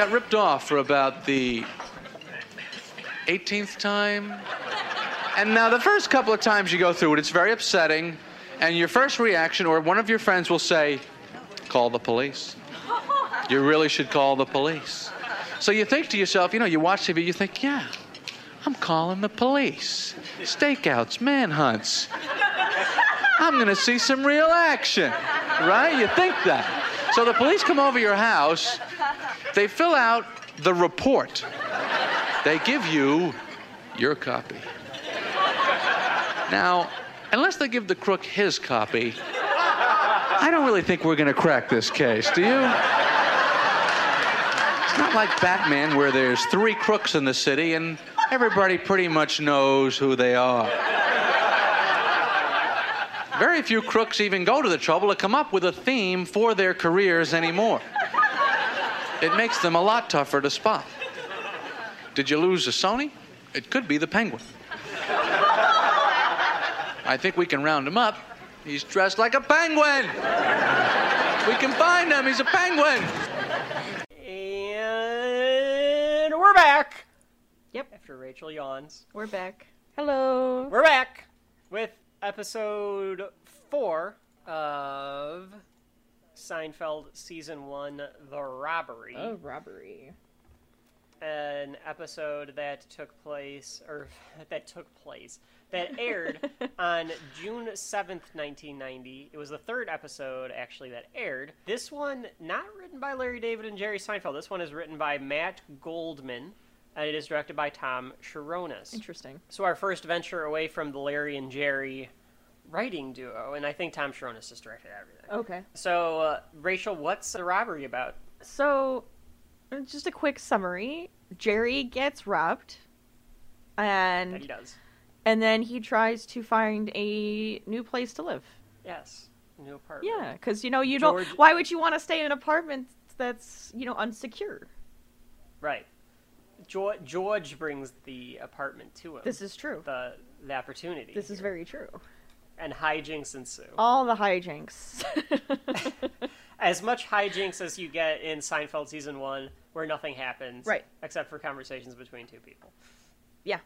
got ripped off for about the 18th time. And now, the first couple of times you go through it, it's very upsetting. And your first reaction, or one of your friends will say, call the police. You really should call the police. So you think to yourself, you know, you watch TV, you think, yeah, I'm calling the police. Stakeouts, manhunts. I'm going to see some real action, right? You think that. So the police come over your house, they fill out the report, they give you your copy. Now, unless they give the crook his copy, I don't really think we're going to crack this case, do you? It's not like Batman where there's three crooks in the city and everybody pretty much knows who they are. Very few crooks even go to the trouble to come up with a theme for their careers anymore. It makes them a lot tougher to spot. Did you lose a Sony? It could be the penguin. I think we can round him up. He's dressed like a penguin. We can find him. He's a penguin. And we're back. Yep. After Rachel yawns, We're back. Hello. we're back with episode four of Seinfeld season one, The Robbery. Oh, robbery. An episode that took place, or that took place, that aired on June 7th, 1990. It was the third episode, actually, that aired. This one, not written by Larry David and Jerry Seinfeld. This one is written by Matt Goldman, and it is directed by Tom Cherones. Interesting. So our first venture away from the Larry and Jerry writing duo, and I think Tom Cherones just directed everything. Okay. So, uh, Rachel, what's the robbery about? So, uh, just a quick summary. Jerry gets robbed, That and he does. and then he tries to find a new place to live. Yes. New apartment. Yeah, because you know you George- don't. Why would you want to stay in an apartment that's you know unsecure? Right. George, George brings the apartment to him. This is true. the the opportunity. This is very true. And hijinks ensue. All the hijinks. As much hijinks as you get in Seinfeld season one, where nothing happens, Right. Except for conversations between two people. yeah,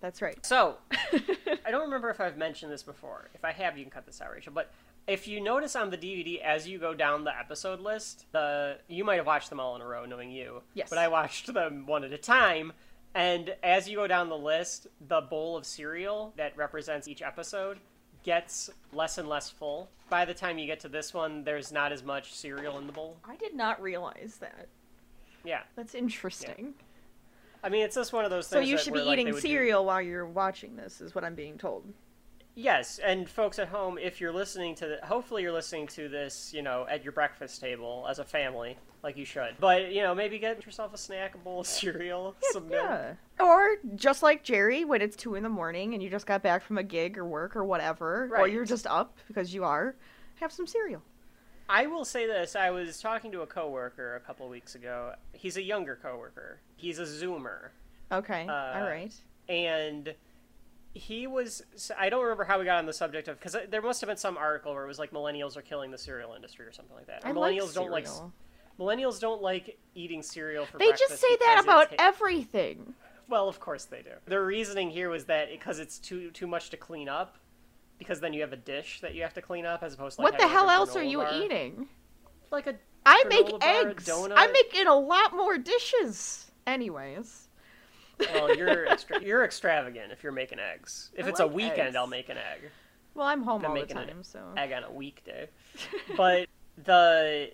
that's right. So, I don't remember if I've mentioned this before. If I have, you can cut this out, Rachel. But if you notice on the DVD as you go down the episode list, the you might have watched them all in a row, knowing you. Yes. But I watched them one at a time. And as you go down the list, the bowl of cereal that represents each episode gets less and less full. By the time you get to this one, there's not as much cereal in the bowl. I did not realize that. Yeah. That's interesting. I mean, it's just one of those things. So you should where, be like, eating do- cereal while you're watching this, is what I'm being told. Yes, and folks at home, if you're listening to the, hopefully you're listening to this, you know, at your breakfast table as a family, like you should. But you know, maybe get yourself a snack, a bowl of cereal, some milk. Yeah. Or just like Jerry, when it's two in the morning and you just got back from a gig or work or whatever, or you're just up because you are, have some cereal. I will say this: I was talking to a coworker a couple weeks ago. He's a younger coworker. He's a Zoomer, Okay. Uh, All right. and he was. I don't remember how we got on the subject of because uh, there must have been some article where it was like millennials are killing the cereal industry or something like that. I millennials like don't like millennials don't like eating cereal for They just say that about ta- everything. Well, of course they do. Their reasoning here was that because it's too too much to clean up, because then you have a dish that you have to clean up as opposed to like what the hell else are you bar. eating? Like a I make bar, eggs. donut. I'm making a lot more dishes. Anyways. Well, you're extra- you're extravagant if you're making eggs. If I it's a weekend, eggs. I'll make an egg. Well, I'm home I'm all the making an time, so. Egg on a weekday. but the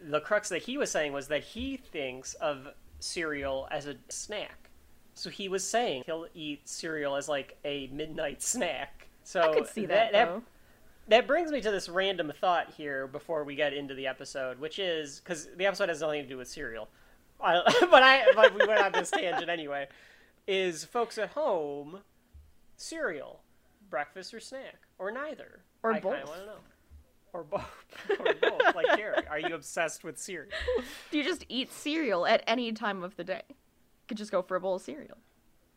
the crux that he was saying was that he thinks of cereal as a snack. So he was saying he'll eat cereal as like a midnight snack. So I could see that, that though. that brings me to this random thought here before we get into the episode, which is because the episode has nothing to do with cereal, I, but I but we went on this tangent anyway. Is folks at home cereal, breakfast or snack, or neither, Or I both. want to know, or both, or both. Like Jerry, are you obsessed with cereal? Do you just eat cereal at any time of the day? You could just go for a bowl of cereal.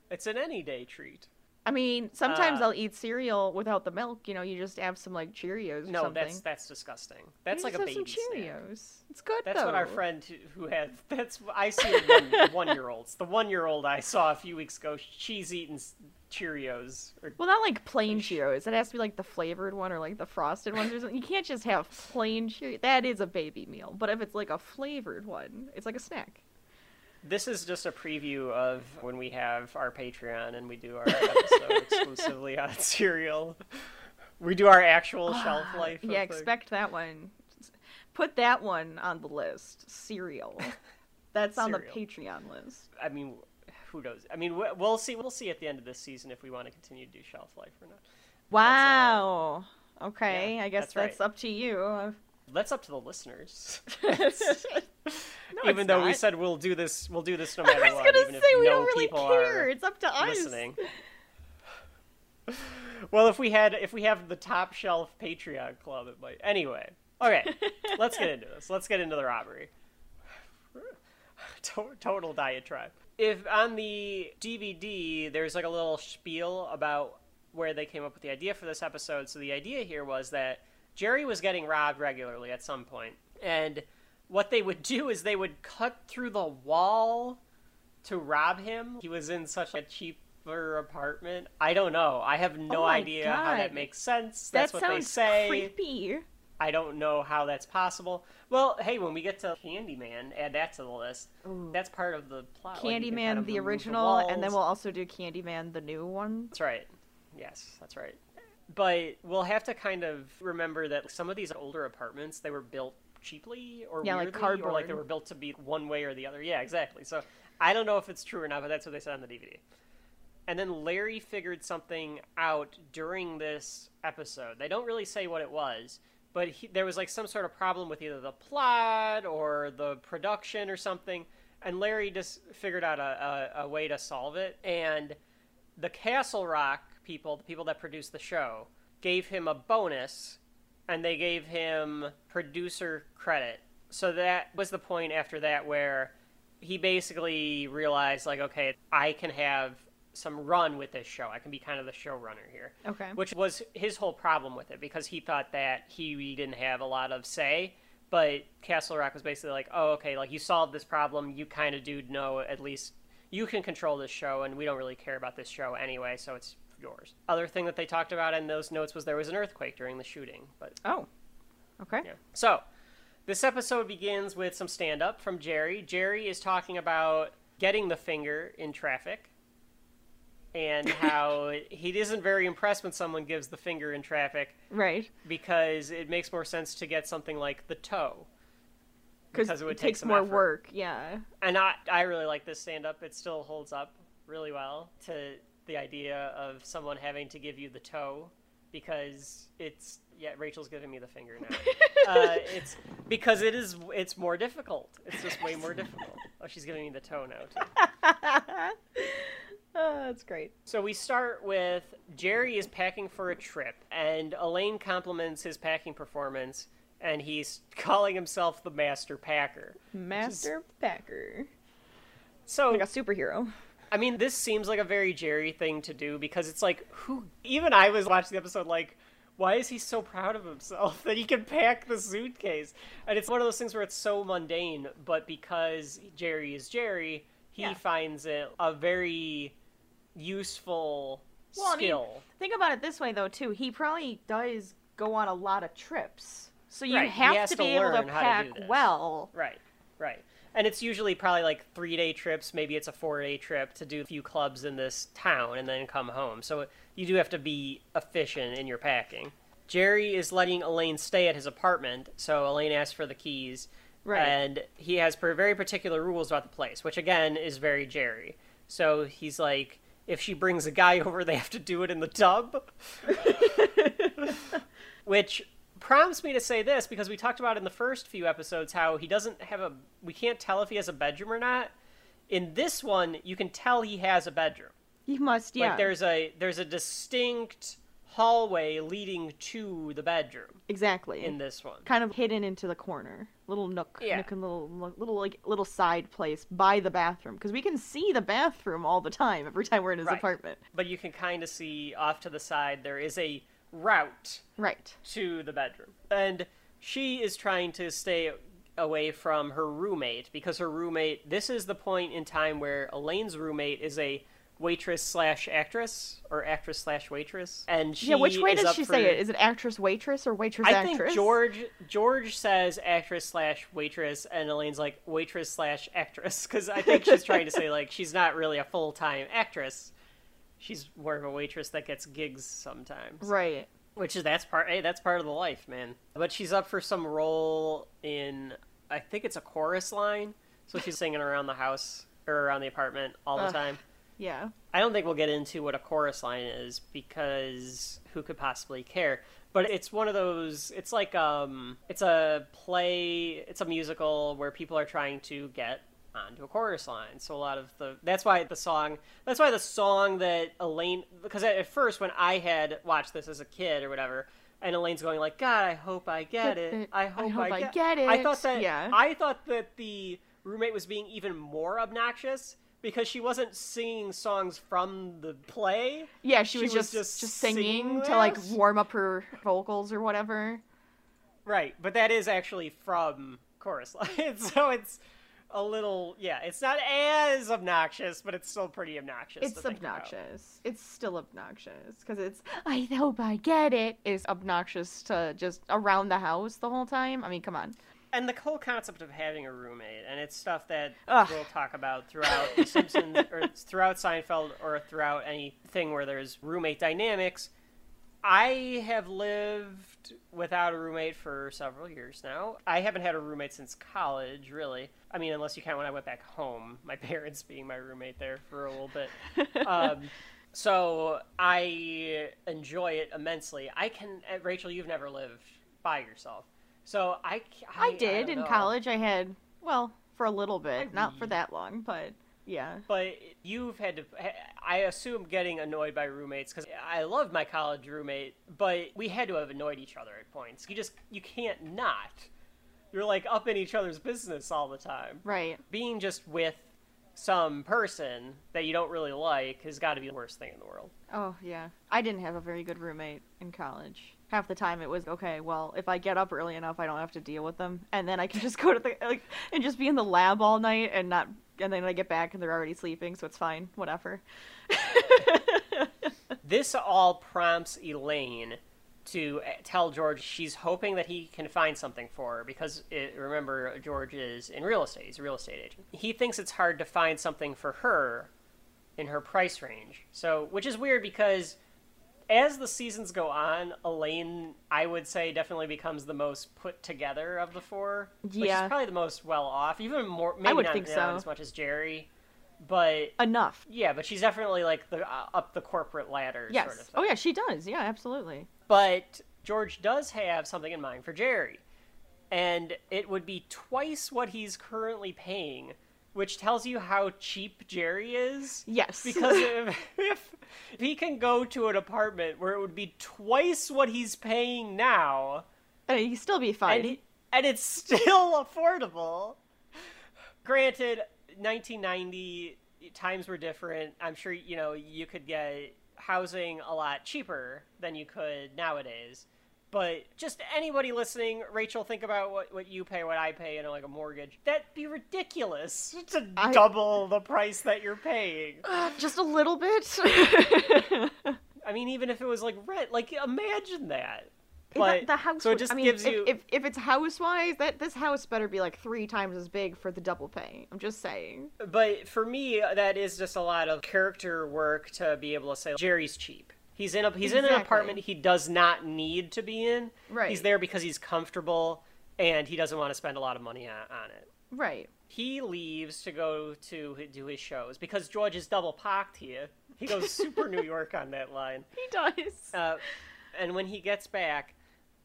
It's an any day treat. I mean, sometimes Uh, I'll eat cereal without the milk. You know, you just have some like Cheerios or No, that's that's disgusting. That's You like a baby some snack. Cheerios. It's good That's though. what our friend who- who had. That's I see one one year olds. The one year old I saw a few weeks ago. She's eating Cheerios. Or, Well, not like plain Cheerios. It has to be like the flavored one or like the frosted ones or something. You can't just have plain Cheerios. That is a baby meal. But if it's like a flavored one, it's like a snack. This is just a preview of when we have our Patreon and we do our episode exclusively on cereal. We do our actual ah, shelf life. of Yeah, expect that one. Put that one on the list. Cereal. That's on the Patreon list. I mean, who knows? I mean, we- we'll see. We'll see at the end of this season if we want to continue to do shelf life or not. Wow. Uh, okay, yeah, I guess that's that's, up to you. That's up to the listeners. No, even though we said we'll do this, we'll do this no matter what. I was what. gonna say we no don't really care. It's up to us. listening. Well, if we had, if we have the top shelf Patreon club, it might. Anyway, okay, let's get into this. Let's get into the robbery. Total diatribe. If on the DVD, there's like a little spiel about where they came up with the idea for this episode. So the idea here was that Jerry was getting robbed regularly at some point, and what they would do is they would cut through the wall to rob him. He was in such a cheaper apartment. I don't know. I have no Oh idea how that makes sense. that That's what they sounds say. creepy. I don't know how that's possible. Well, hey, when we get to Candyman, add that to the list. That's part of the plot. like, Candyman kind of the original, and then we'll also do Candyman the new one. That's right. Yes, that's right. But we'll have to kind of remember that some of these older apartments they were built cheaply or Yeah, like weirdly, or like they were built to be one way or the other. Yeah, exactly. So I don't know if it's true or not, but that's what they said on the DVD. And then Larry figured something out during this episode. They don't really say what it was, but he, there was like some sort of problem with either the plot or the production or something. And Larry just figured out a, a, a way to solve it. And the Castle Rock people, the people that produced the show, gave him a bonus and they gave him producer credit. So that was the point after that where he basically realized, like, okay, I can have some run with this show. I can be kind of the showrunner here. Okay. Which was his whole problem with it because he thought that he didn't have a lot of say. But Castle Rock was basically like, oh, okay, like you solved this problem. You kind of do know at least you can control this show, and we don't really care about this show anyway, so it's yours. Other thing that they talked about in those notes was there was an earthquake during the shooting. But Oh. Okay. yeah. So, this episode begins with some stand up from Jerry. Jerry is talking about getting the finger in traffic and how he isn't very impressed when someone gives the finger in traffic Right. because it makes more sense to get something like the toe. Because it it, take takes some more effort. work. Yeah. And I, I really like this stand up. It still holds up really well to the idea of someone having to give you the toe because it's yeah Rachel's giving me the finger now. uh, it's because it is it's more difficult. It's just way more difficult. Oh, she's giving me the toe now too. Oh, that's great. So we start with Jerry is packing for a trip, and Elaine compliments his packing performance, and he's calling himself the master packer. Master Packer. So Like a superhero. I mean, this seems like a very Jerry thing to do because it's like, who? Even I was watching the episode like, why is he so proud of himself that he can pack the suitcase? And it's one of those things where it's so mundane, but because Jerry is Jerry, he Yeah. finds it a very useful Well, I mean, skill. Think about it this way, though, too. He probably does go on a lot of trips. So you Right, have to to be able to how to pack well. Right, right. And it's usually probably like three day trips, maybe it's a four day trip to do a few clubs in this town and then come home. So you do have to be efficient in your packing. Jerry is letting Elaine stay at his apartment, so Elaine asks for the keys. Right. And he has very particular rules about the place, which again is very Jerry. So he's like, if she brings a guy over, they have to do it in the tub. which prompts me to say this because we talked about in the first few episodes how he doesn't have a we can't tell if he has a bedroom or not in this one you can tell he has a bedroom You must, yeah. like there's a there's a distinct hallway leading to the bedroom exactly. in this one kind of hidden into the corner. little nook, Yeah. nook and little little like little side place by the bathroom because we can see the bathroom all the time every time we're in his Right. apartment. But you can kind of see off to the side there is a route Right. to the bedroom. And she is trying to stay away from her roommate because her roommate, this is the point in time where Elaine's roommate is a waitress slash actress or actress slash waitress. And she yeah. Which way does she for- say it? Is it actress waitress or waitress I actress? think George George says actress slash waitress, and Elaine's like waitress slash actress because I think she's trying to say like she's not really a full time actress. She's more of a waitress that gets gigs sometimes. Right. Which is that's part. Hey, that's part of the life, man. But she's up for some role in. I think it's a chorus line, so she's singing around the house or around the apartment all the Ugh. time. Yeah. I don't think we'll get into what a chorus line is because who could possibly care? But it's one of those. It's like um, it's a play. It's a musical where people are trying to get onto a chorus line. So a lot of the that's why the song. That's why the song that Elaine. Because at first when I had watched this as a kid or whatever. And Elaine's going like, God, I hope I get it. it. I hope, hope I, I get, get I thought that. Yeah. I thought that the roommate was being even more obnoxious because she wasn't singing songs from the play. Yeah, she She was, was just just just singing singing to like warm up her vocals or whatever. Right, but that is actually from Chorus Line. so it's a little yeah, it's not as obnoxious, but it's still pretty obnoxious. It's obnoxious. It's still obnoxious because it's I hope I get it is obnoxious to just around the house the whole time. I mean, come on. And the whole concept of having a roommate, and it's stuff that Ugh. we'll talk about throughout The Simpsons, or throughout Seinfeld, or throughout anything where there's roommate dynamics. I have lived without a roommate for several years now. I haven't had a roommate since college, really. I mean, unless you count when I went back home, my parents being my roommate there for a little bit. um, so I enjoy it immensely. I can, uh, Rachel, you've never lived by yourself. So I, I did don't in know. college. I had well for a little bit, I not for that long, but yeah. But you've had to, I assume, getting annoyed by roommates because I loved my college roommate, but we had to have annoyed each other at points. You just, you can't not. You're like up in each other's business all the time. Right. Being just with some person that you don't really like has got to be the worst thing in the world. Oh yeah. I didn't have a very good roommate in college. Half the time it was okay. Well, if I get up early enough, I don't have to deal with them, and then I can just go to the like and just be in the lab all night and not. And then I get back and they're already sleeping, so it's fine. Whatever. This all prompts Elaine to uh, tell George she's hoping that he can find something for her because it, remember George is in real estate. He's a real estate agent. He thinks it's hard to find something for her in her price range. So, which is weird because as the seasons go on, Elaine, I would say, definitely becomes the most put together of the four. Yeah. she's probably the most well off. Even more, maybe would not, think not so. as much as Jerry, but Enough. yeah, but she's definitely like the uh, up the corporate ladder Yes. sort of thing. oh yeah, she does. Yeah, absolutely. But George does have something in mind for Jerry. And it would be twice what he's currently paying, which tells you how cheap Jerry is. Yes. Because if, if, he can go to an apartment where it would be twice what he's paying now, mean, he'd still be fine. and, he, and it's still affordable. Granted, 1990 times were different. I'm sure you know you could get housing a lot cheaper than you could nowadays. But just anybody listening, Rachel, think about what, what you pay, what I pay, you know, like a mortgage. That'd be ridiculous to I- double the price that you're paying. Uh, just a little bit. I mean, even if it was like rent, like imagine that. But the house. so it just I mean, gives if, you if if it's house wise, that this house better be like three times as big for the double pay. I'm just saying. But for me, that is just a lot of character work to be able to say Jerry's cheap. He's in a he's in an apartment he does not need to be in. Right. He's there because he's comfortable and he doesn't want to spend a lot of money on, on it. Right. He leaves to go to do his shows because George is double parked here. He goes super New York on that line. He does. Uh, and when he gets back,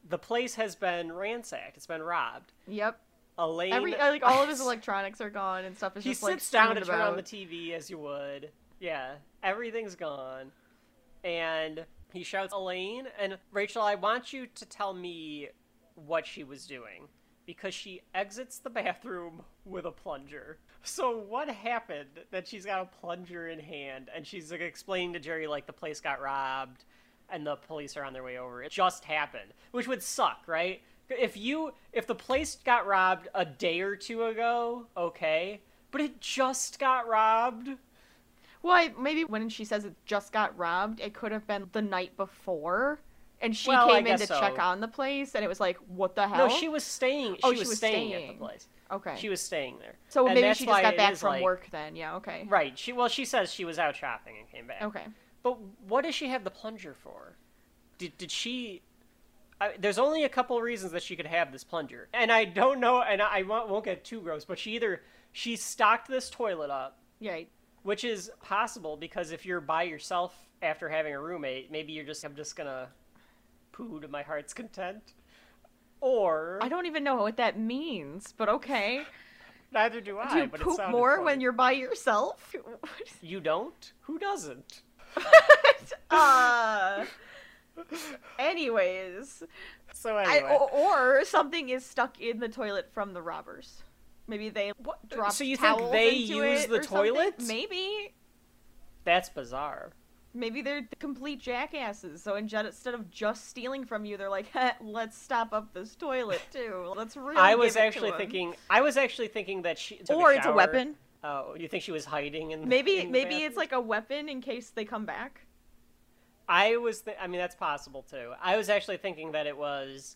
the place has been ransacked. It's been robbed. yep. Elaine, Every like all of his electronics are gone and stuff is he just like sits down to strewn turn on the. TV as you would. Yeah, everything's gone, and he shouts Elaine and Rachel. I want you to tell me what she was doing because she exits the bathroom with a plunger. So what happened that she's got a plunger in hand and she's like explaining to Jerry like the place got robbed and the police are on their way over. It just happened, which would suck, right? If you if the place got robbed a day or two ago, okay, but it just got robbed. Well, I, maybe when she says it just got robbed, it could have been the night before, and she Well, came in to so. check on the place, and it was like, what the hell? No, she was staying. Oh, she, Oh, was, she was staying, at the place. Okay. She was staying there. so And maybe she just got back from like- work then. Yeah. Okay. Right. She well, she says she was out shopping and came back. Okay. But what does she have the plunger for? Did did she? I, there's only a couple reasons that she could have this plunger, and I don't know, and I won't, won't get too gross. But she either she stocked this toilet up, Yeah. Which is possible because if you're by yourself after having a roommate, maybe you're just I'm just gonna poo to my heart's content, or I don't even know what that means, but okay. neither do I. Do you poop more funny. when you're by yourself? you don't? Who doesn't? uh. Anyways, So I, anyway, or, or something is stuck in the toilet from the robbers. Maybe they dropped so you think towels they use the or something? toilet? Maybe. that's bizarre. Maybe they're complete jackasses. So instead instead of just stealing from you, they're like, "Heh, "Let's stop up this toilet too. Let's really." I give was it to actually 'em." thinking. I was actually thinking that she. took or it's a weapon. Oh, you think she was hiding in? Maybe in maybe bathroom? it's like a weapon in case they come back. I was. Th- I mean, that's possible too. I was actually thinking that it was.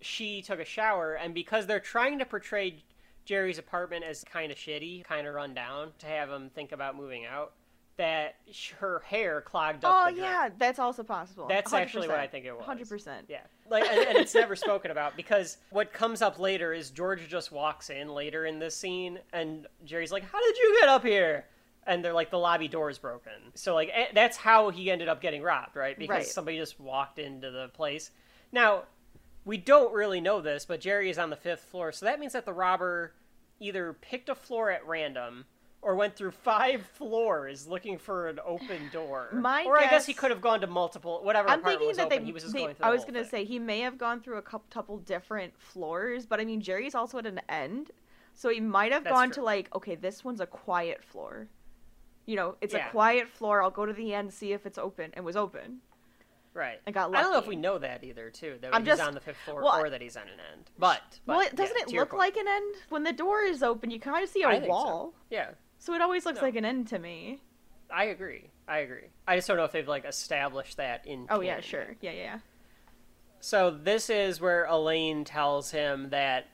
She took a shower, and because they're trying to portray Jerry's apartment as kind of shitty, kind of run down, to have him think about moving out, that her hair clogged up. Oh yeah, that's also possible. That's actually what I think it was. Hundred percent. Yeah, like, and, and it's never spoken about because what comes up later is George just walks in later in this scene, and Jerry's like, "How did you get up here?" And they're like, "The lobby door is broken." So like, eh, that's how he ended up getting robbed, right? Because Right. somebody just walked into the place. Now, we don't really know this, but Jerry is on the fifth floor, so that means that the robber either picked a floor at random. Or went through five floors looking for an open door. My or I guess he could have gone to multiple, whatever I'm thinking was that open. they. he was they- going through I was gonna thing. say he may have gone through a couple, couple different floors, but I mean Jerry's also at an end, so he might have That's gone true. to like, okay, this one's a quiet floor. You know, it's Yeah. a quiet floor. I'll go to the end see if it's open, and was open. Right. I got I don't know if we know that either, too. That I'm he's just- on the fifth floor well, or that he's on an end. But, but well, doesn't yeah, it look like an end when the door is open? You kind of see a I think so. wall, Yeah, so. it always looks No. like an end to me. I agree. I agree. I just don't know if they've like established that in. Oh yeah, sure, yeah, yeah. yeah. So this is where Elaine tells him that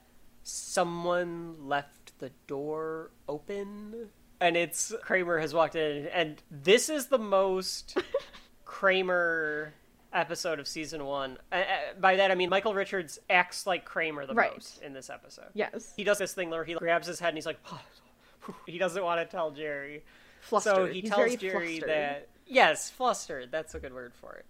someone left the door open, and it's Kramer has walked in, and this is the most Kramer episode of season one. Uh, uh, by that I mean Michael Richards acts like Kramer the Right. most in this episode. Yes, He does this thing where he grabs his head and he's like, he doesn't want to tell Jerry. flustered. So he He's tells Jerry flustered. that yes, flustered. That's a good word for it.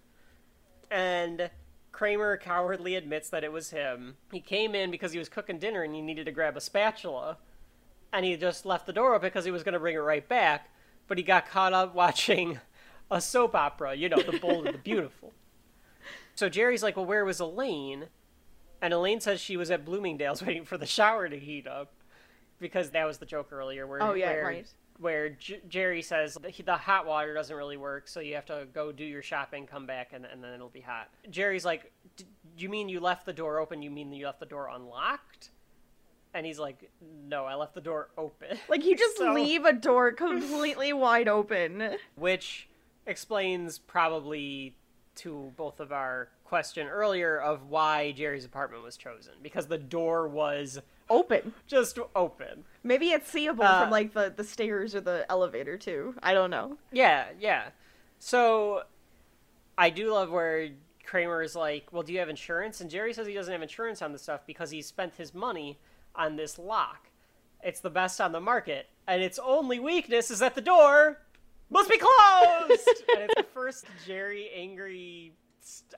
And Kramer cowardly admits that it was him. He came in because he was cooking dinner and he needed to grab a spatula, and he just left the door open because he was going to bring it right back. But he got caught up watching a soap opera. You know, The Bold and the Beautiful. So Jerry's like, "Well, where was Elaine?" And Elaine says she was at Bloomingdale's waiting for the shower to heat up because that was the joke earlier where Oh, yeah, where, right. where J- Jerry says the, the hot water doesn't really work, so you have to go do your shopping, come back, and, and then it'll be hot. Jerry's like, "D- "You mean you left the door open? You mean you left the door unlocked?" And he's like, "No, I left the door open." Like you just So- leave a door completely wide open. which explains probably to both of our question earlier of why Jerry's apartment was chosen because the door was Open. just open. Maybe it's seeable Uh, from like the the stairs or the elevator too. I don't know. Yeah, yeah. So I do love where Kramer is like, "Well, do you have insurance?" And Jerry says he doesn't have insurance on this stuff because he spent his money on this lock. It's the best on the market, and its only weakness is that the door must be closed. and it's the first Jerry angry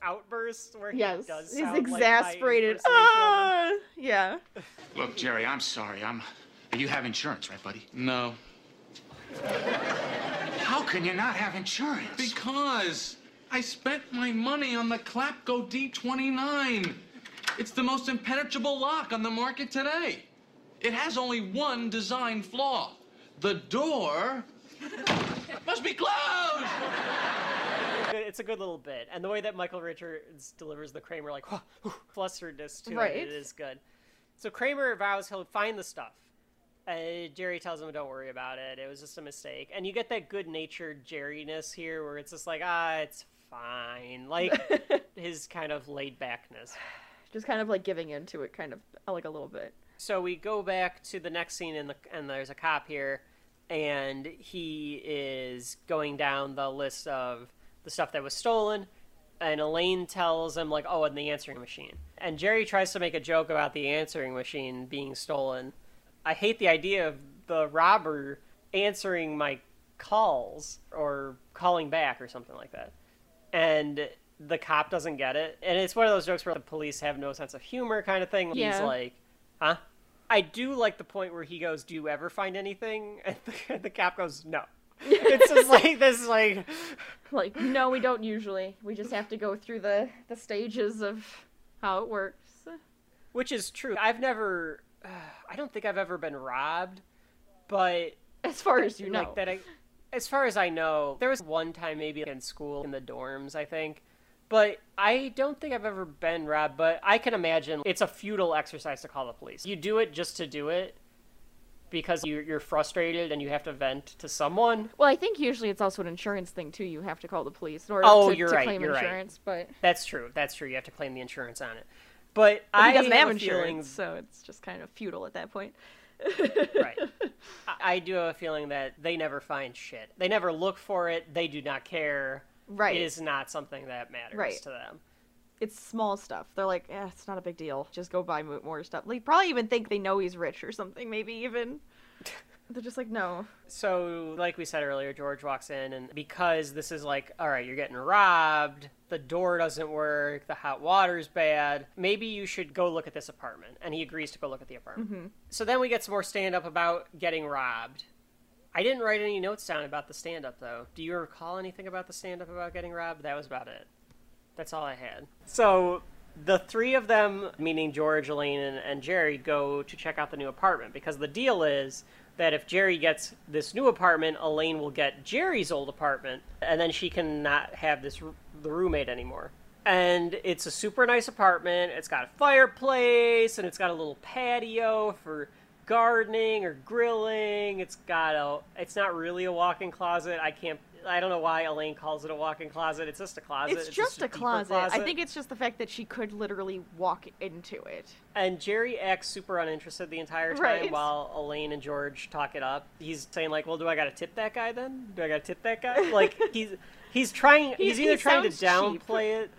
outburst where he Yes, does he's sound like my exasperated. impersonation of him. Ah, yeah. Look, Jerry, I'm sorry. I'm. You have insurance, right, buddy? No. How can you not have insurance? Because I spent my money on the Clapco D29. It's the most impenetrable lock on the market today. It has only one design flaw. The door must be closed. It's a good little bit, and the way that Michael Richards delivers the Kramer like flusteredness to Right. it, it is good. So Kramer vows he'll find the stuff. Uh, Jerry tells him, "Don't worry about it. It was just a mistake." And you get that good-natured Jerry-ness here, where it's just like, "Ah, it's fine," like his kind of laid-backness. Just kind of like giving into it, kind of like a little bit. So we go back to the next scene, and the and there's a cop here, and he is going down the list of the stuff that was stolen. And Elaine tells him like, "Oh, and the answering machine." And Jerry tries to make a joke about the answering machine being stolen. I hate the idea of the robber answering my calls or calling back or something like that. And the cop doesn't get it. And it's one of those jokes where the police have no sense of humor kind of thing. He's like, huh? I do like the point where he goes, "Do you ever find anything?" And the, the cop goes, "No." it's just like this, like Like, no, we don't usually. We just have to go through the the stages of how it works. which is true. I've never, uh, I don't think I've ever been robbed, but As far as you know. like that. I, as far as I know, there was one time maybe in school in the dorms, I think. But I don't think I've ever been robbed. But I can imagine it's a futile exercise to call the police. You do it just to do it because you're, you're frustrated and you have to vent to someone. Well, I think usually it's also an insurance thing too. You have to call the police in order Oh, to, you're to right, claim you're right. insurance, but, That's true. That's true. You have to claim the insurance on it. But, but I he doesn't have a feeling insurance, so it's just kind of futile at that point. right. I do have a feeling that they never find shit. They never look for it. They do not care. Right. It is not something that matters Right. to them. It's small stuff. They're like, eh, it's not a big deal. Just go buy more stuff. They probably even think they know he's rich or something. Maybe even. They're just like, no. So, like we said earlier, George walks in, and because this is like, all right, you're getting robbed, the door doesn't work, the hot water's bad, maybe you should go look at this apartment. And he agrees to go look at the apartment. So then we get some more stand up about getting robbed. I didn't write any notes down about the stand up, though. Do you recall anything about the stand up about getting robbed? That was about it. That's all I had. So the three of them, meaning George, Elaine, and, and Jerry, go to check out the new apartment because the deal is that if Jerry gets this new apartment, Elaine will get Jerry's old apartment, and then she can not have this the roommate anymore. And it's a super nice apartment. It's got a fireplace, and it's got a little patio for gardening or grilling. It's got a. It's not really a walk-in closet. I can't. I don't know why Elaine calls it a walk-in closet. It's just a closet. It's, just a deeper closet. I think it's just the fact that she could literally walk into it. And Jerry acts super uninterested the entire time Right. while Elaine and George talk it up. He's saying like, "Well, do I got to tip that guy then? Do I got to tip that guy?" Like he's he's trying. He- He's either he trying to sounds cheap. downplay it.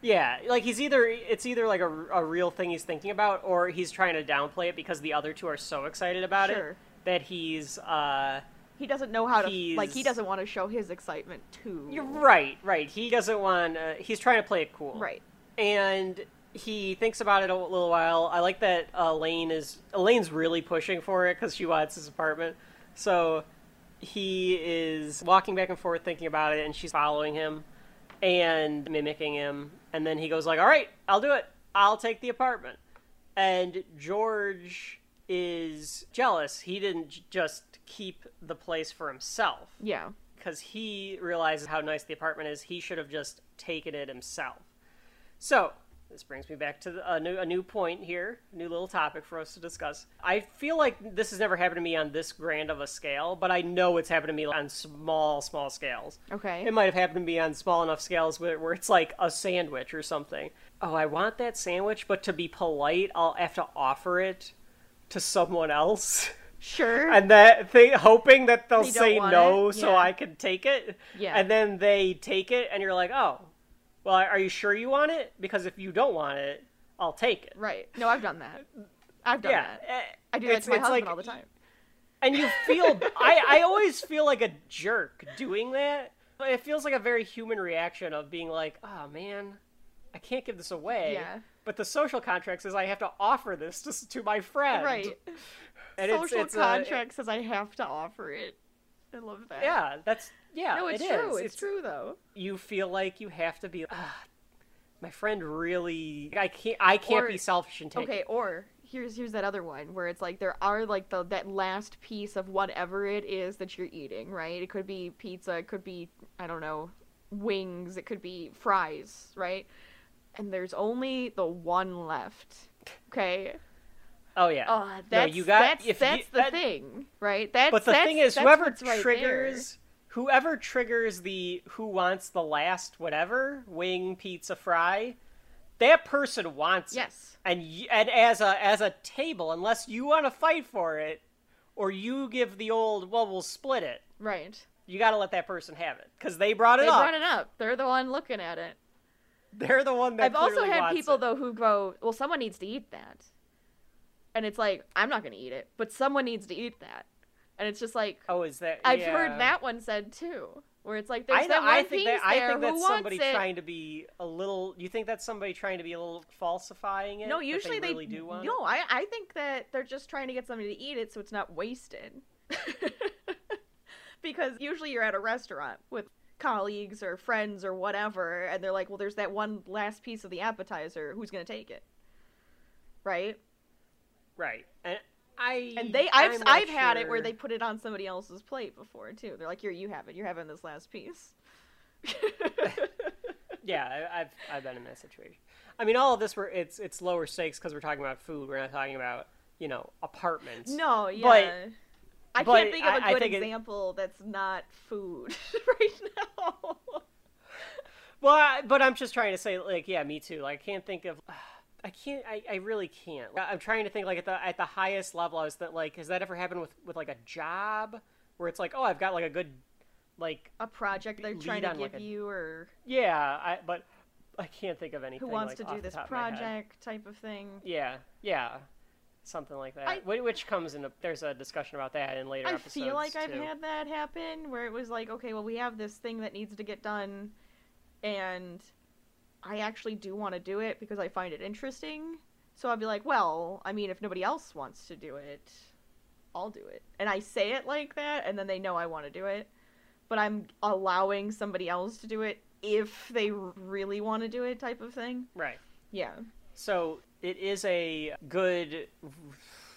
Yeah, like he's either it's either like a, a real thing he's thinking about, or he's trying to downplay it because the other two are so excited about Sure. it that he's. uh He doesn't know how to like. He doesn't want to show his excitement too. You're right, right. He doesn't want. Uh, he's trying to play it cool. Right. and he thinks about it a little while. I like that Elaine is Elaine's really pushing for it because she wants his apartment. So he is walking back and forth thinking about it, and she's following him and mimicking him. And then he goes like, "All right, I'll do it. I'll take the apartment." And George is jealous. He didn't just keep the place for himself Yeah. because he realizes how nice the apartment is. He should have just taken it himself. So this brings me back to a new a new point here, a new little topic for us to discuss. I feel like this has never happened to me on this grand of a scale, but I know it's happened to me on small, small scales. Okay. It might have happened to me on small enough scales where, where it's like a sandwich or something. Oh, I want that sandwich, but to be polite, I'll have to offer it to someone else. Sure. and that thing hoping that they'll They say no so. I can take it. Yeah. And then they take it and you're like, "Oh. Well, are you sure you want it? Because if you don't want it, I'll take it." right. No, I've done that. I've done Yeah. that. eh, I do that it's- to my husband like- all the time. And you feel I I always feel like a jerk doing that. But It feels like a very human reaction of being like, "Oh man, I can't give this away." Yeah. But the social contract says I have to offer this to, to my friend. Right. And Social it's a- contract says I have to offer it. I love that. yeah, that's yeah. No, it's it true. is. It's, true though. you feel like you have to be ah, my friend really I can't I can't Or- be selfish and take Okay, it. or here's here's that other one where it's like there are like the that last piece of whatever it is that you're eating, right? It could be pizza, it could be I don't know, wings, it could be fries, right? And there's only the one left. Okay. Oh yeah. Oh, that's you got- that's, if you- the that- thing, right? That's but the that's, thing is whoever what's right triggers whoever triggers the who wants the last whatever wing pizza fry that person wants there. it Yes. and and as a as a table unless you want to fight for it or you give the old well we'll split it Right. you got to let that person have it because they brought it They up brought it up. They're the one looking at it. they're the one that I've also had people it. though who go, "Well, someone needs to eat that," and it's like, "I'm not going to eat it, but someone needs to eat that," and it's just like, oh is that I've yeah. heard that one said too, where it's like, "There's I, that one I think piece that I think that's somebody it?" trying to be a little. You think that's somebody trying to be a little falsifying it? no, usually they really do want. No, I I think that they're just trying to get somebody to eat it so it's not wasted. because usually you're at a restaurant with colleagues or friends or whatever, and they're like, "Well, there's that one last piece of the appetizer. Who's going to take it?" Right? Right. And I And they, I've, I'm I've had it where they put it on somebody else's plate before too. They're like, "Here, you have it. You're having this last piece." Yeah, I, I've I've been in that situation. I mean, all of this were it's it's lower stakes because we're talking about food. We're not talking about you know apartments. no, yeah. But- I but can't think of a I- I good think it- example that's not food right now. Well, I, but I'm just trying to say, like, yeah, me too. Like, I can't think of. I can't. I, I really can't. I'm trying to think like at the at the highest level. I was that like, has that ever happened with with like a job where it's like, oh, I've got like a good, like, a project they're trying to give like, a- you, or yeah, I but I can't think of anything. who wants like, to do this project type of thing. Yeah, yeah, something like that. I- Which comes in. A, there's a discussion about that in later I episodes. feel like I've had that happen where it was like, okay, well, we have this thing that needs to get done, and I actually do want to do it because I find it interesting. So I'll be like, well, I mean, if nobody else wants to do it, I'll do it. And I say it like that, and then they know I want to do it. But I'm allowing somebody else to do it if they really want to do it, type of thing. right. Yeah. So it is a good.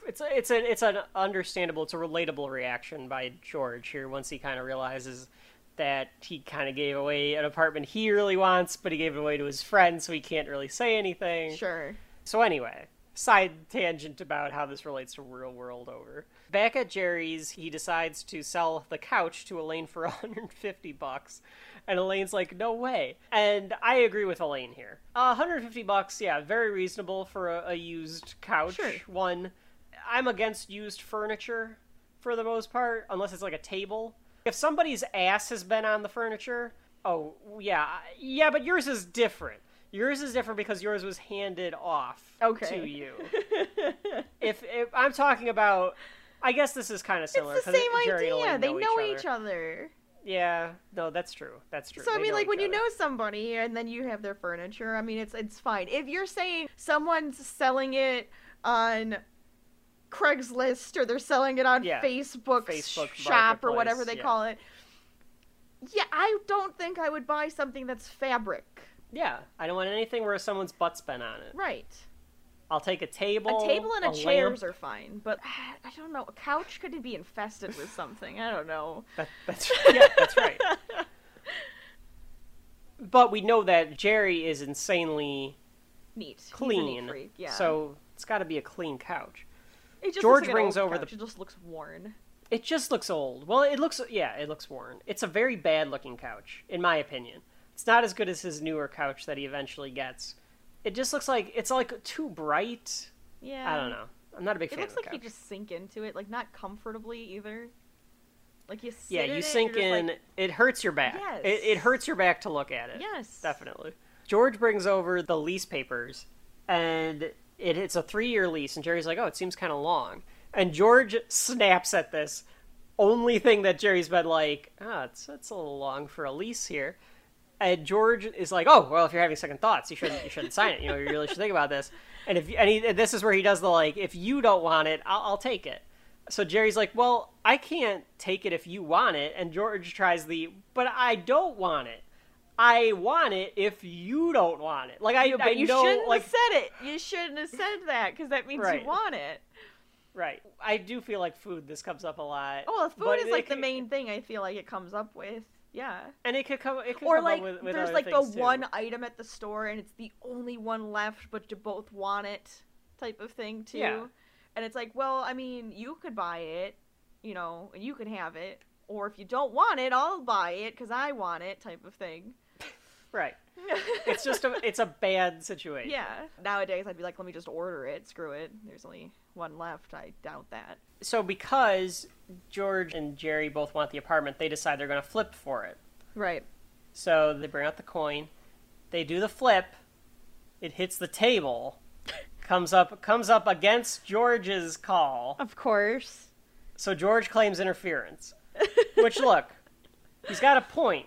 It's a, it's a it's an understandable. It's a relatable reaction by George here once he kind of realizes that he kind of gave away an apartment he really wants, but he gave it away to his friend, so he can't really say anything. Sure. So anyway, side tangent about how this relates to real world over. Back at Jerry's, he decides to sell the couch to Elaine for 150 bucks. And Elaine's like, "No way." And I agree with Elaine here. Uh, 150 bucks, yeah, very reasonable for a, a used couch. Sure. One, I'm against used furniture for the most part, unless it's like a table. If somebody's ass has been on the furniture, oh yeah, yeah, but yours is different. Yours is different because yours was handed off Okay. to you. if, if I'm talking about, I guess this is kind of similar. It's the same and idea. Elaine They know, know each, each other. other. Yeah, no, that's true. That's true. So I They mean, like when each you know somebody and then you have their furniture, I mean, it's it's fine. If you're saying someone's selling it on Craigslist or they're selling it on Yeah, Facebook, Facebook shop or whatever they yeah. call it, yeah, I don't think I would buy something that's fabric. Yeah, I don't want anything where someone's butt's been on it. Right. I'll take a table. A table and a, lamp. chairs are fine, but ah, I don't know. A couch could be infested with something. I don't know. That, that's yeah, that's right. But we know that Jerry is insanely Neat. A clean. freak. Yeah. So it's got to be a clean couch. It just George like brings over couch. the- It just looks worn. It just looks old. Well, it looks yeah, it looks worn. It's a very bad looking couch, in my opinion. It's not as good as his newer couch that he eventually gets. It just looks like it's like too bright. Yeah. I don't know. I'm not a big It fan looks of the like you just sink into it, like not comfortably either. Like you sit yeah, you it, sink in. like, It hurts your back. Yes. It, it hurts your back to look at it. yes, Definitely. George brings over the lease papers, and it, it's a three year lease, and Jerry's like, oh, it seems kind of long. And George snaps at this. Only thing that Jerry's been like, ah, it's, it's a little long for a lease here. And George is like, oh, well, if you're having second thoughts, you shouldn't, you shouldn't sign it. You know, you really should think about this. And if and, he, this is where he does the like, if you don't want it, I'll, I'll take it. So Jerry's like, well, I can't take it if you want it. And George tries the, but I don't want it. I want it if you don't want it. Like I, but I you know, shouldn't like have said it. You shouldn't have said that because that means Right. you want it. right. I do feel like food. This comes up a lot. Oh, well, food is like the could- main thing I feel like it comes up with. Yeah. and it could come. It could Or come like with, with there's like the too. one item at the store and it's the only one left, but you both want it, type of thing too. Yeah. And it's like, well, I mean, you could buy it, you know, and you can have it, or if you don't want it, I'll buy it because I want it, type of thing. Right. It's just a. It's a bad situation. yeah. Nowadays, I'd be like, let me just order it. Screw it. There's only one left. I doubt that. So because George and Jerry both want the apartment, they decide they're going to flip for it. Right. So they bring out the coin, they do the flip, it hits the table, comes up comes up against George's call. Of course. So George claims interference. Which look, he's got a point.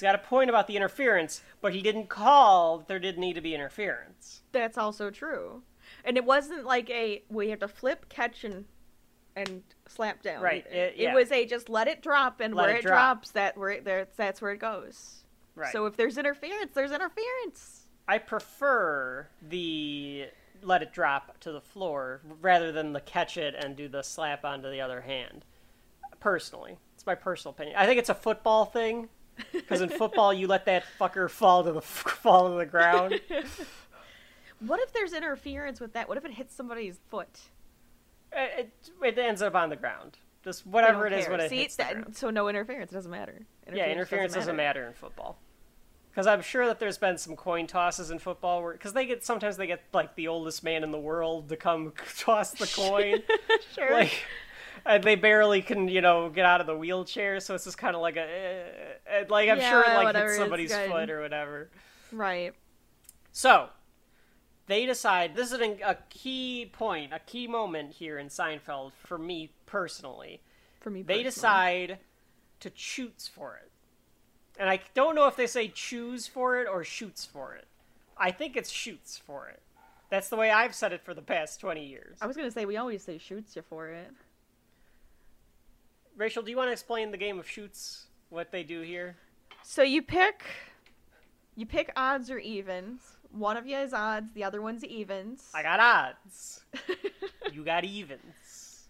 He's got a point about the interference, but he didn't call that there didn't need to be interference. That's also true. And it wasn't like a we have to flip, catch, and and slap down. Right, it- yeah. was a just let it drop, and Let where it it, drop. drops, that where it, there, that's where it goes. Right. So if there's interference, there's interference. I prefer the let it drop to the floor rather than the catch it and do the slap onto the other hand. Personally, it's my personal opinion. I think it's a football thing because in football you let that fucker fall to the fall to the ground. What if there's interference with that? What if it hits somebody's foot? it, it, it ends up on the ground. Just whatever it don't is when it See, hits that- so no interference. It doesn't matter. yeah, interference doesn't matter in football. Because I'm sure that there's been some coin tosses in football where, because they get sometimes they get like the oldest man in the world to come toss the coin. Sure. like and they barely can you know get out of the wheelchair so it's just kind of like a eh, eh, like i'm sure it like hits somebody's foot or whatever. Right. so they decide this is an, a key point a key moment here in seinfeld for me personally. For me, they decide to choose for it. And i don't know if they say choose for it or shoots for it. I think it's shoots for it. That's the way i've said it for the past 20 years. I was gonna say we always say shoots you for it. Rachel do you want to explain the game of shoots what they do here So you pick, you pick odds or evens. One of you is odds, the other one's evens. I got odds. you got evens.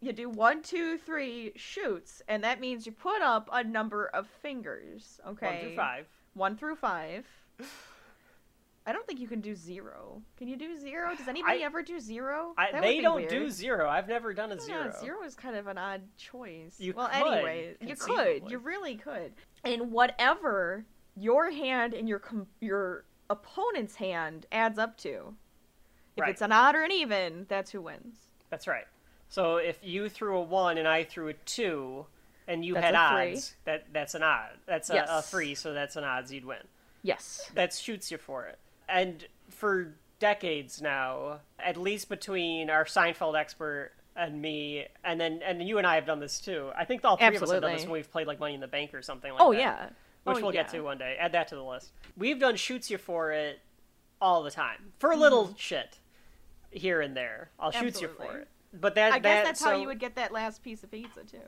you do one, two, three shoots, and that means you put up a number of fingers. Okay. One through five. One through five. I don't think you can do zero. Can you do zero? Does anybody I- ever do zero? I, they don't do zero. I've never done a zero. zero is kind of an odd choice. You well, could, anyway, you could. You really could. And whatever your hand and your com- your opponent's hand adds up to, if Right. it's an odd or an even, that's who wins. That's right. So if you threw a one and I threw a two, and you That's had three. odds, that that's an odd. That's a, a three, so that's an odds you'd win. Yes. That shoots you for it. And for decades now, at least between our Seinfeld expert and me, and then and you and I have done this too. I think all three of us have done this when we've played like Money in the Bank or something like that. Oh that. yeah. which Oh, we'll get to one day. Add that to the list. We've done shoots you for it all the time for a little Mm-hmm. shit here and there. I'll shoots you for it. But that I guess that, that's how you would get that last piece of pizza too.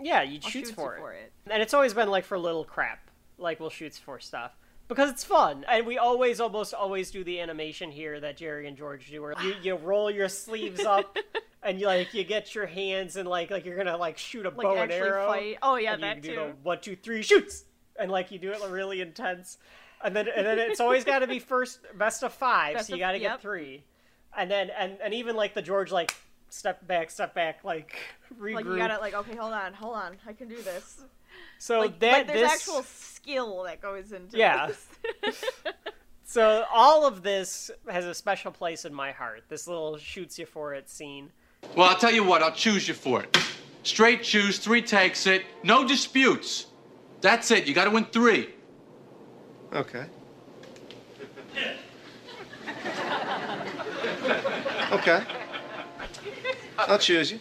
yeah you shoots shoot for it. for it. and it's always been like for little crap. Like we'll shoots for stuff because it's fun, and we always almost always do the animation here that Jerry and George do, where you, you roll your sleeves up. And you like you get your hands and like like you're gonna like shoot a Like bow and arrow. fight. Oh yeah, and you that do too. the one, two, three, shoots, and like you do it really intense, and then and then it's always got to be first best of five, Best so you got to yep. get three, and then and and even like the George like step back, step back, like regroup. Like you got it like okay, hold on, hold on, I can do this. So like, that like there's this actual skill that goes into Yeah. this. so all of this has a special place in my heart. This little shoots you for it scene. Well, I'll tell you what, I'll choose you for it. Straight choose, three takes it, no disputes. That's it, you gotta win three. Okay. Okay. I'll choose you.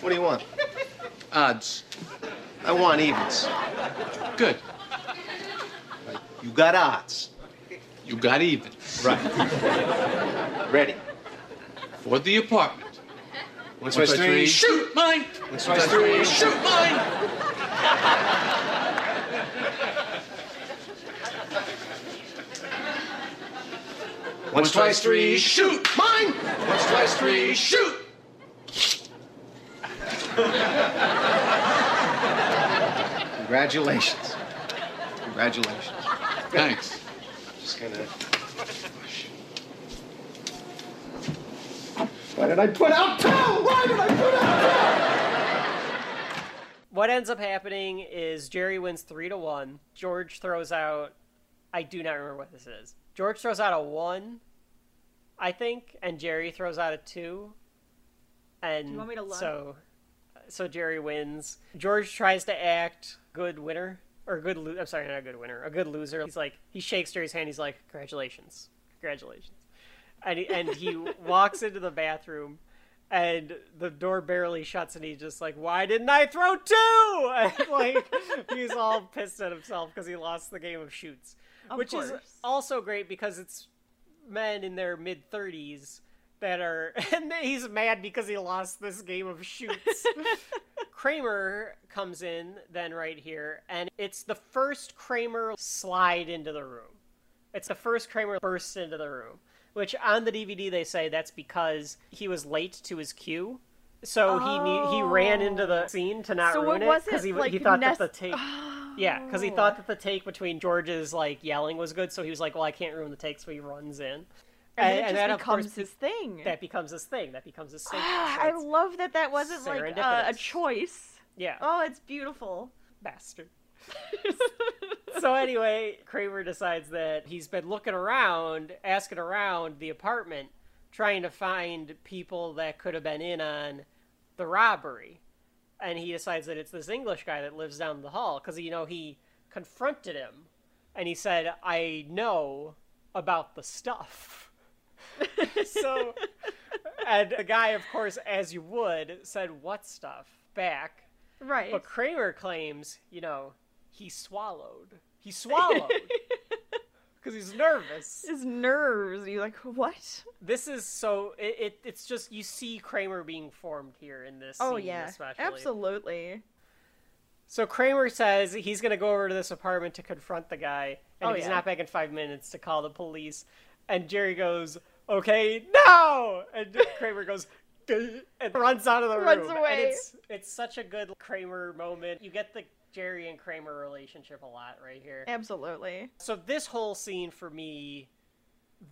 What do you want? Odds. I want evens. Good. You got odds. You got even. Right. Ready. For the apartment. One, One, two, three, shoot mine! One, two, three, Shoot mine! Once, twice, three, shoot! Mine! Once, twice, three, shoot! Congratulations. Congratulations. Thanks. Just gonna. Why did I put out two? Why did I put out two? What ends up happening is Jerry wins three to one. George throws out. I do not remember what this is. George throws out a one, I think, and Jerry throws out a two. And you want me to look? so, so Jerry wins. George tries to act good winner or good. Lo- I'm sorry, not a good winner, a good loser. He's like he shakes Jerry's hand. He's like, "Congratulations, congratulations," and he, and he walks into the bathroom. And the door barely shuts, and he's just like, "Why didn't I throw two? And like, he's all pissed at himself because he lost the game of shoots, Of which is also great because it's men in their mid thirties that are, and he's mad because he lost this game of shoots. Kramer comes in then right here, and it's the first Kramer slide into the room. It's the first Kramer burst into the room, which on the DVD they say that's because he was late to his cue. So he ne- he ran into the scene to not So ruin it it because he, like, he thought that the take yeah because he Oh. thought that the take between George's like yelling was good so he was like well I can't ruin the take so he runs in And, it just that, becomes course, his thing. that becomes his thing that becomes his thing Ah, So I love that that wasn't like uh, a choice. yeah Oh, it's beautiful. bastard. so anyway, Kramer decides that he's been looking around, asking around the apartment, trying to find people that could have been in on the robbery. And he decides that it's this English guy that lives down the hall because you know he confronted him and he said, "I know about the stuff." so and the guy of course as you would said, "What stuff?" back. Right. But Kramer claims, you know, he swallowed. He swallowed because he's nervous. His nerves. You're like, what? This is so. It, it it's just you see Kramer being formed here in this. Oh yeah, especially. absolutely. So Kramer says he's going to go over to this apartment to confront the guy, and Oh, if he's yeah. not back in five minutes to call the police. And Jerry goes, "Okay, no!" And Kramer goes. And runs out of the Runs room. away. And it's it's such a good Kramer moment. You get the Jerry and Kramer relationship a lot right here. Absolutely. So this whole scene for me,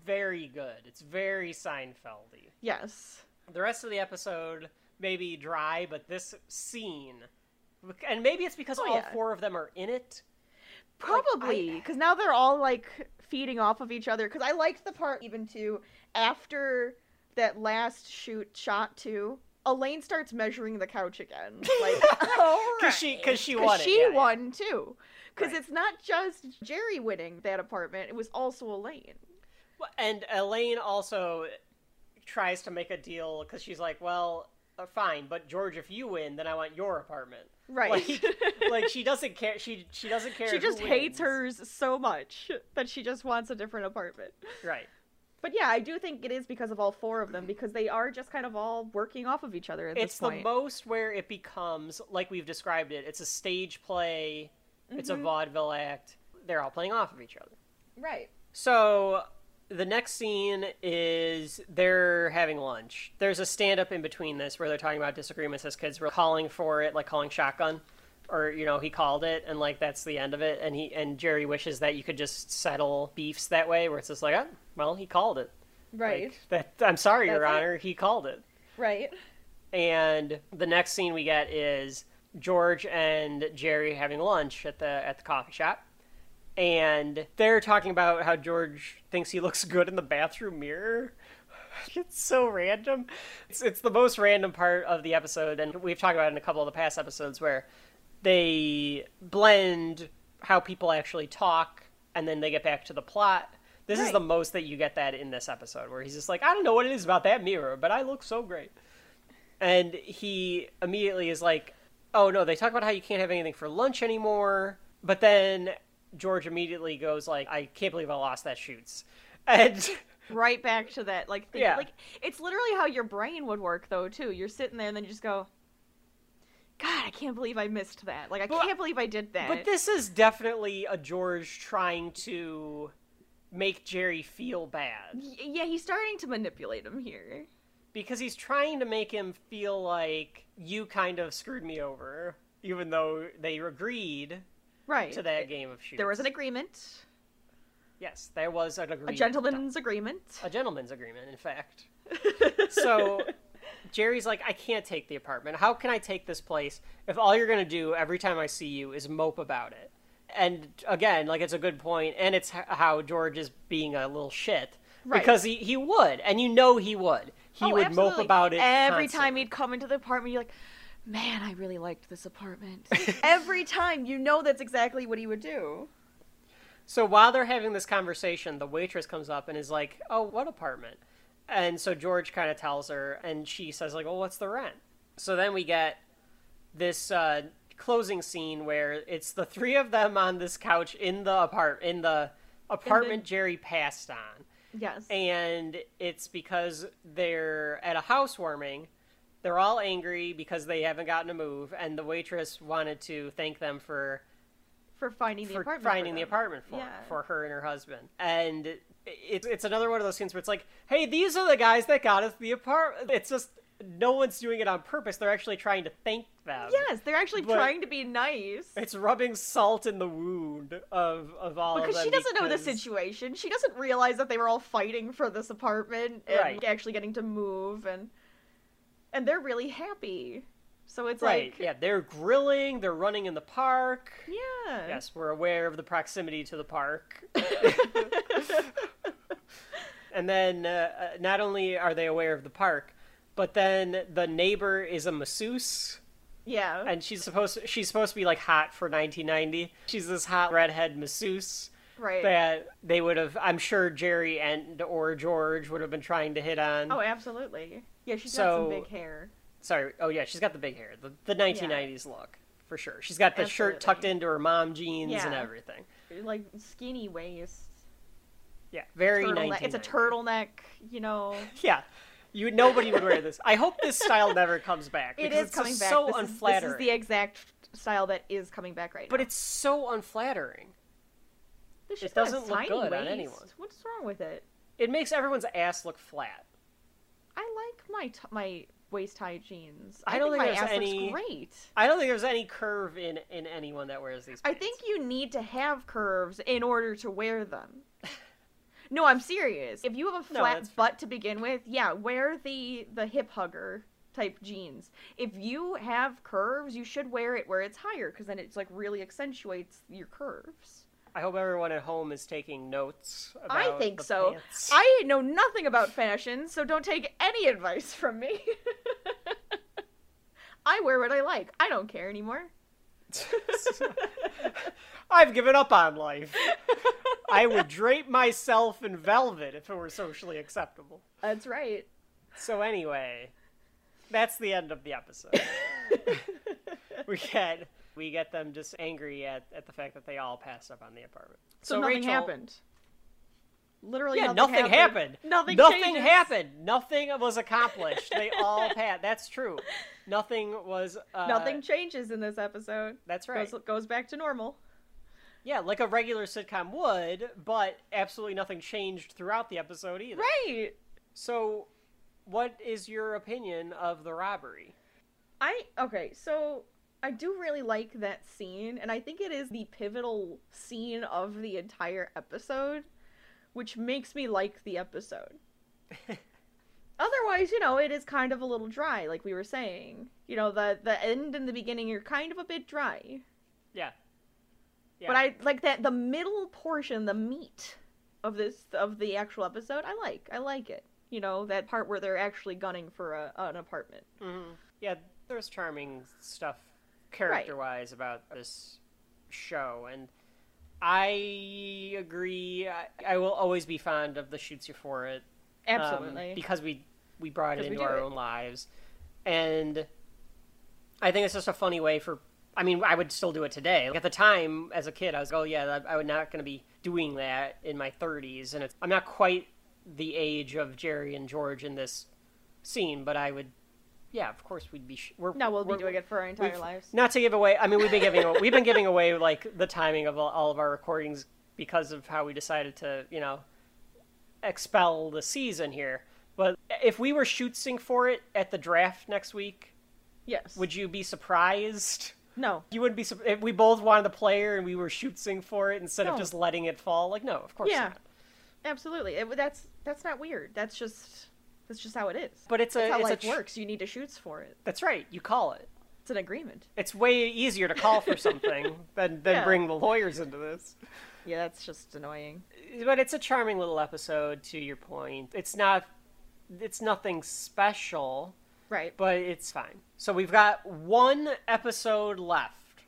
very good. It's very Seinfeldy. Yes. The rest of the episode maybe dry, but this scene, and maybe it's because Oh, all yeah. four of them are in it. Probably because now they're all like feeding off of each other. Because I liked the part even too after that last shoot shot too. Elaine starts measuring the couch again, like Because she, because she because won it. she yeah, yeah. won too. Because Right. it's not just Jerry winning that apartment; it was also Elaine. Well, And Elaine also tries to make a deal because she's like, well. Uh, fine, but George, if you win, then I want your apartment. Right. Like, like she doesn't care. She she doesn't care. she just hates hers so much that she just wants a different apartment. Right. But yeah, I do think it is because of all four of them because they are just kind of all working off of each other at it's this point. It's the most where it becomes like we've described it it's a stage play it's Mm-hmm. a vaudeville act they're all playing off of each other right. so the next scene is they're having lunch there's a stand-up in between this where they're talking about disagreements as kids were calling for it like calling shotgun or you know he called it and like that's the end of it and he and jerry wishes that you could just settle beefs that way where it's just like oh, well he called it Right. Like, that i'm sorry your That's it. honor he called it Right. and the next scene we get is George and Jerry having lunch at the at the coffee shop. And they're talking about how George thinks he looks good in the bathroom mirror. It's so random. It's it's the most random part of the episode and we've talked about it in a couple of the past episodes where they blend how people actually talk and then they get back to the plot. This is the most that you get that in this episode where he's just like, I don't know what it is about that mirror, but I look so great and he immediately is like, "Oh no, they talk about how you can't have anything for lunch anymore." But then George immediately goes like, "I can't believe I lost that shoots," and Right back to that. Like, think, Yeah. like it's literally how your brain would work, though. Too. You're sitting there and then you just go, "God, I can't believe I missed that. Like, I But- can't believe I did that. But this is definitely a George trying to make Jerry feel bad Y- yeah, he's starting to manipulate him here. because he's trying to make him feel like you kind of screwed me over, even though they agreed Right. to that game of shoots. There was an agreement, yes, there was an agreement. a gentleman's agreement. a gentleman's agreement, in fact. so Jerry's like, I can't take the apartment. How can I take this place if all you're gonna do every time I see you is mope about it? And again, like it's a good point, and it's how George is being a little shit Right. because he he would, and you know he would. He Oh, would mope about it every constantly. time he'd come into the apartment. You're like, man, I really liked this apartment. every time, you know that's exactly what he would do. So while they're having this conversation, the waitress comes up and is like, "Oh, what apartment?" And so George kind of tells her, and she says, "Like, well, what's the rent?" So then we get this uh, closing scene where it's the three of them on this couch in the apart in the apartment Jerry passed on, Yes. and it's because they're at a housewarming. They're all angry because they haven't gotten a move, and the waitress wanted to thank them for for finding the for apartment. finding the apartment for Yeah. for her and her husband. And it's it's another one of those scenes where it's like, hey, these are the guys that got us the apartment. It's just no one's doing it on purpose. They're actually trying to thank them. Yes, they're actually But- trying to be nice. It's rubbing salt in the wound of of all Because of she doesn't know the situation. She doesn't realize that they were all fighting for this apartment and Right. actually getting to move and and they're really happy. So it's Right. like yeah, they're grilling. They're running in the park. yeah. Yes, we're aware of the proximity to the park. and then uh, uh, not only are they aware of the park, but then the neighbor is a masseuse. Yeah. and she's supposed to, she's supposed to be like hot for 1990. She's this hot redhead masseuse right. that they would have. I'm sure Jerry and or George would have been trying to hit on. Oh, absolutely. Yeah, she's got some big hair. Sorry. Oh yeah, she's got the big hair, the the 1990s look for sure. She's got the shirt tucked into her mom jeans and everything. Like skinny waist. Yeah, very Turtleneck. It's a turtleneck, you know. Yeah. You nobody would wear this. I hope this style never comes back. It because it's coming back. So this, is, this unflattering. is the exact style that is coming back right But now. But it's so unflattering. This it doesn't look good on waist. anyone. What's wrong with it? It makes everyone's ass look flat. I like my t- my waist high jeans. I don't think, think my ass any- looks great. I don't think there's any curve in in anyone that wears these. I think you need to have curves in order to wear them. no, I'm serious. If you have a flat fair. butt to begin with, yeah, wear the the hip hugger type jeans. If you have curves, you should wear it where it's higher because then it's like really accentuates your curves. I hope everyone at home is taking notes. About I think so. pants. I know nothing about fashion, so don't take any advice from me. I wear what I like. I don't care anymore. I've given up on life. I would drape myself in velvet if it were socially acceptable. That's right. So anyway, that's the end of the episode. we get we get them just angry at, at the fact that they all passed up on the apartment. So, nothing Rachel, happened. Literally, Yeah, nothing, nothing happened. Nothing. Nothing changes. happened. Nothing was accomplished. they all passed. That's true. Nothing was. Uh, Nothing changes in this episode. That's right. Goes, goes back to normal. Yeah, like a regular sitcom would, but absolutely nothing changed throughout the episode either. Right. So, what is your opinion of the robbery? I okay. So I do really like that scene, and I think it is the pivotal scene of the entire episode, which makes me like the episode. Otherwise, you know, it is kind of a little dry, like we were saying. You know, the the end and the beginning are kind of a bit dry. Yeah. Yeah. But I like that the middle portion, the meat of this of the actual episode. I like. I like it. You know that part where they're actually gunning for a, an apartment. Mhm. Yeah, there's charming stuff character wise about this show, and I agree. I, I will always be fond of the shoots you for it. um, Absolutely. because we we brought it into our it. own lives, and I think it's just a funny way for. I mean, I would still do it today. Like at the time, as a kid, I was, like, oh yeah, I, I would not going to be doing that in my 30s, and it's, I'm not quite the age of Jerry and George in this scene, but I would, yeah, of course we'd be. Sh- we're, No, we'll be doing it for our entire lives. Not to give away. I mean, we've been giving we've been giving away like the timing of all, all of our recordings because of how we decided to, you know, expel the season here. But if we were shooting for it at the draft next week, Yes. would you be surprised? No. You wouldn't be if we both wanted the player and we were shooting for it instead of just letting it fall. Like, no, of course Yeah. not. Absolutely. It, that's that's not weird. That's just that's just how it is. But it's a That's how it's a tr- works. You need to shoots for it. That's right. You call it. It's an agreement. It's way easier to call for something than than Yeah. bring the lawyers into this. Yeah, that's just annoying. but it's a charming little episode to your point it's not it's nothing special Right. but it's fine so we've got one episode left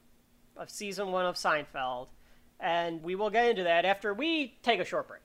of season one of seinfeld and we will get into that after we take a short break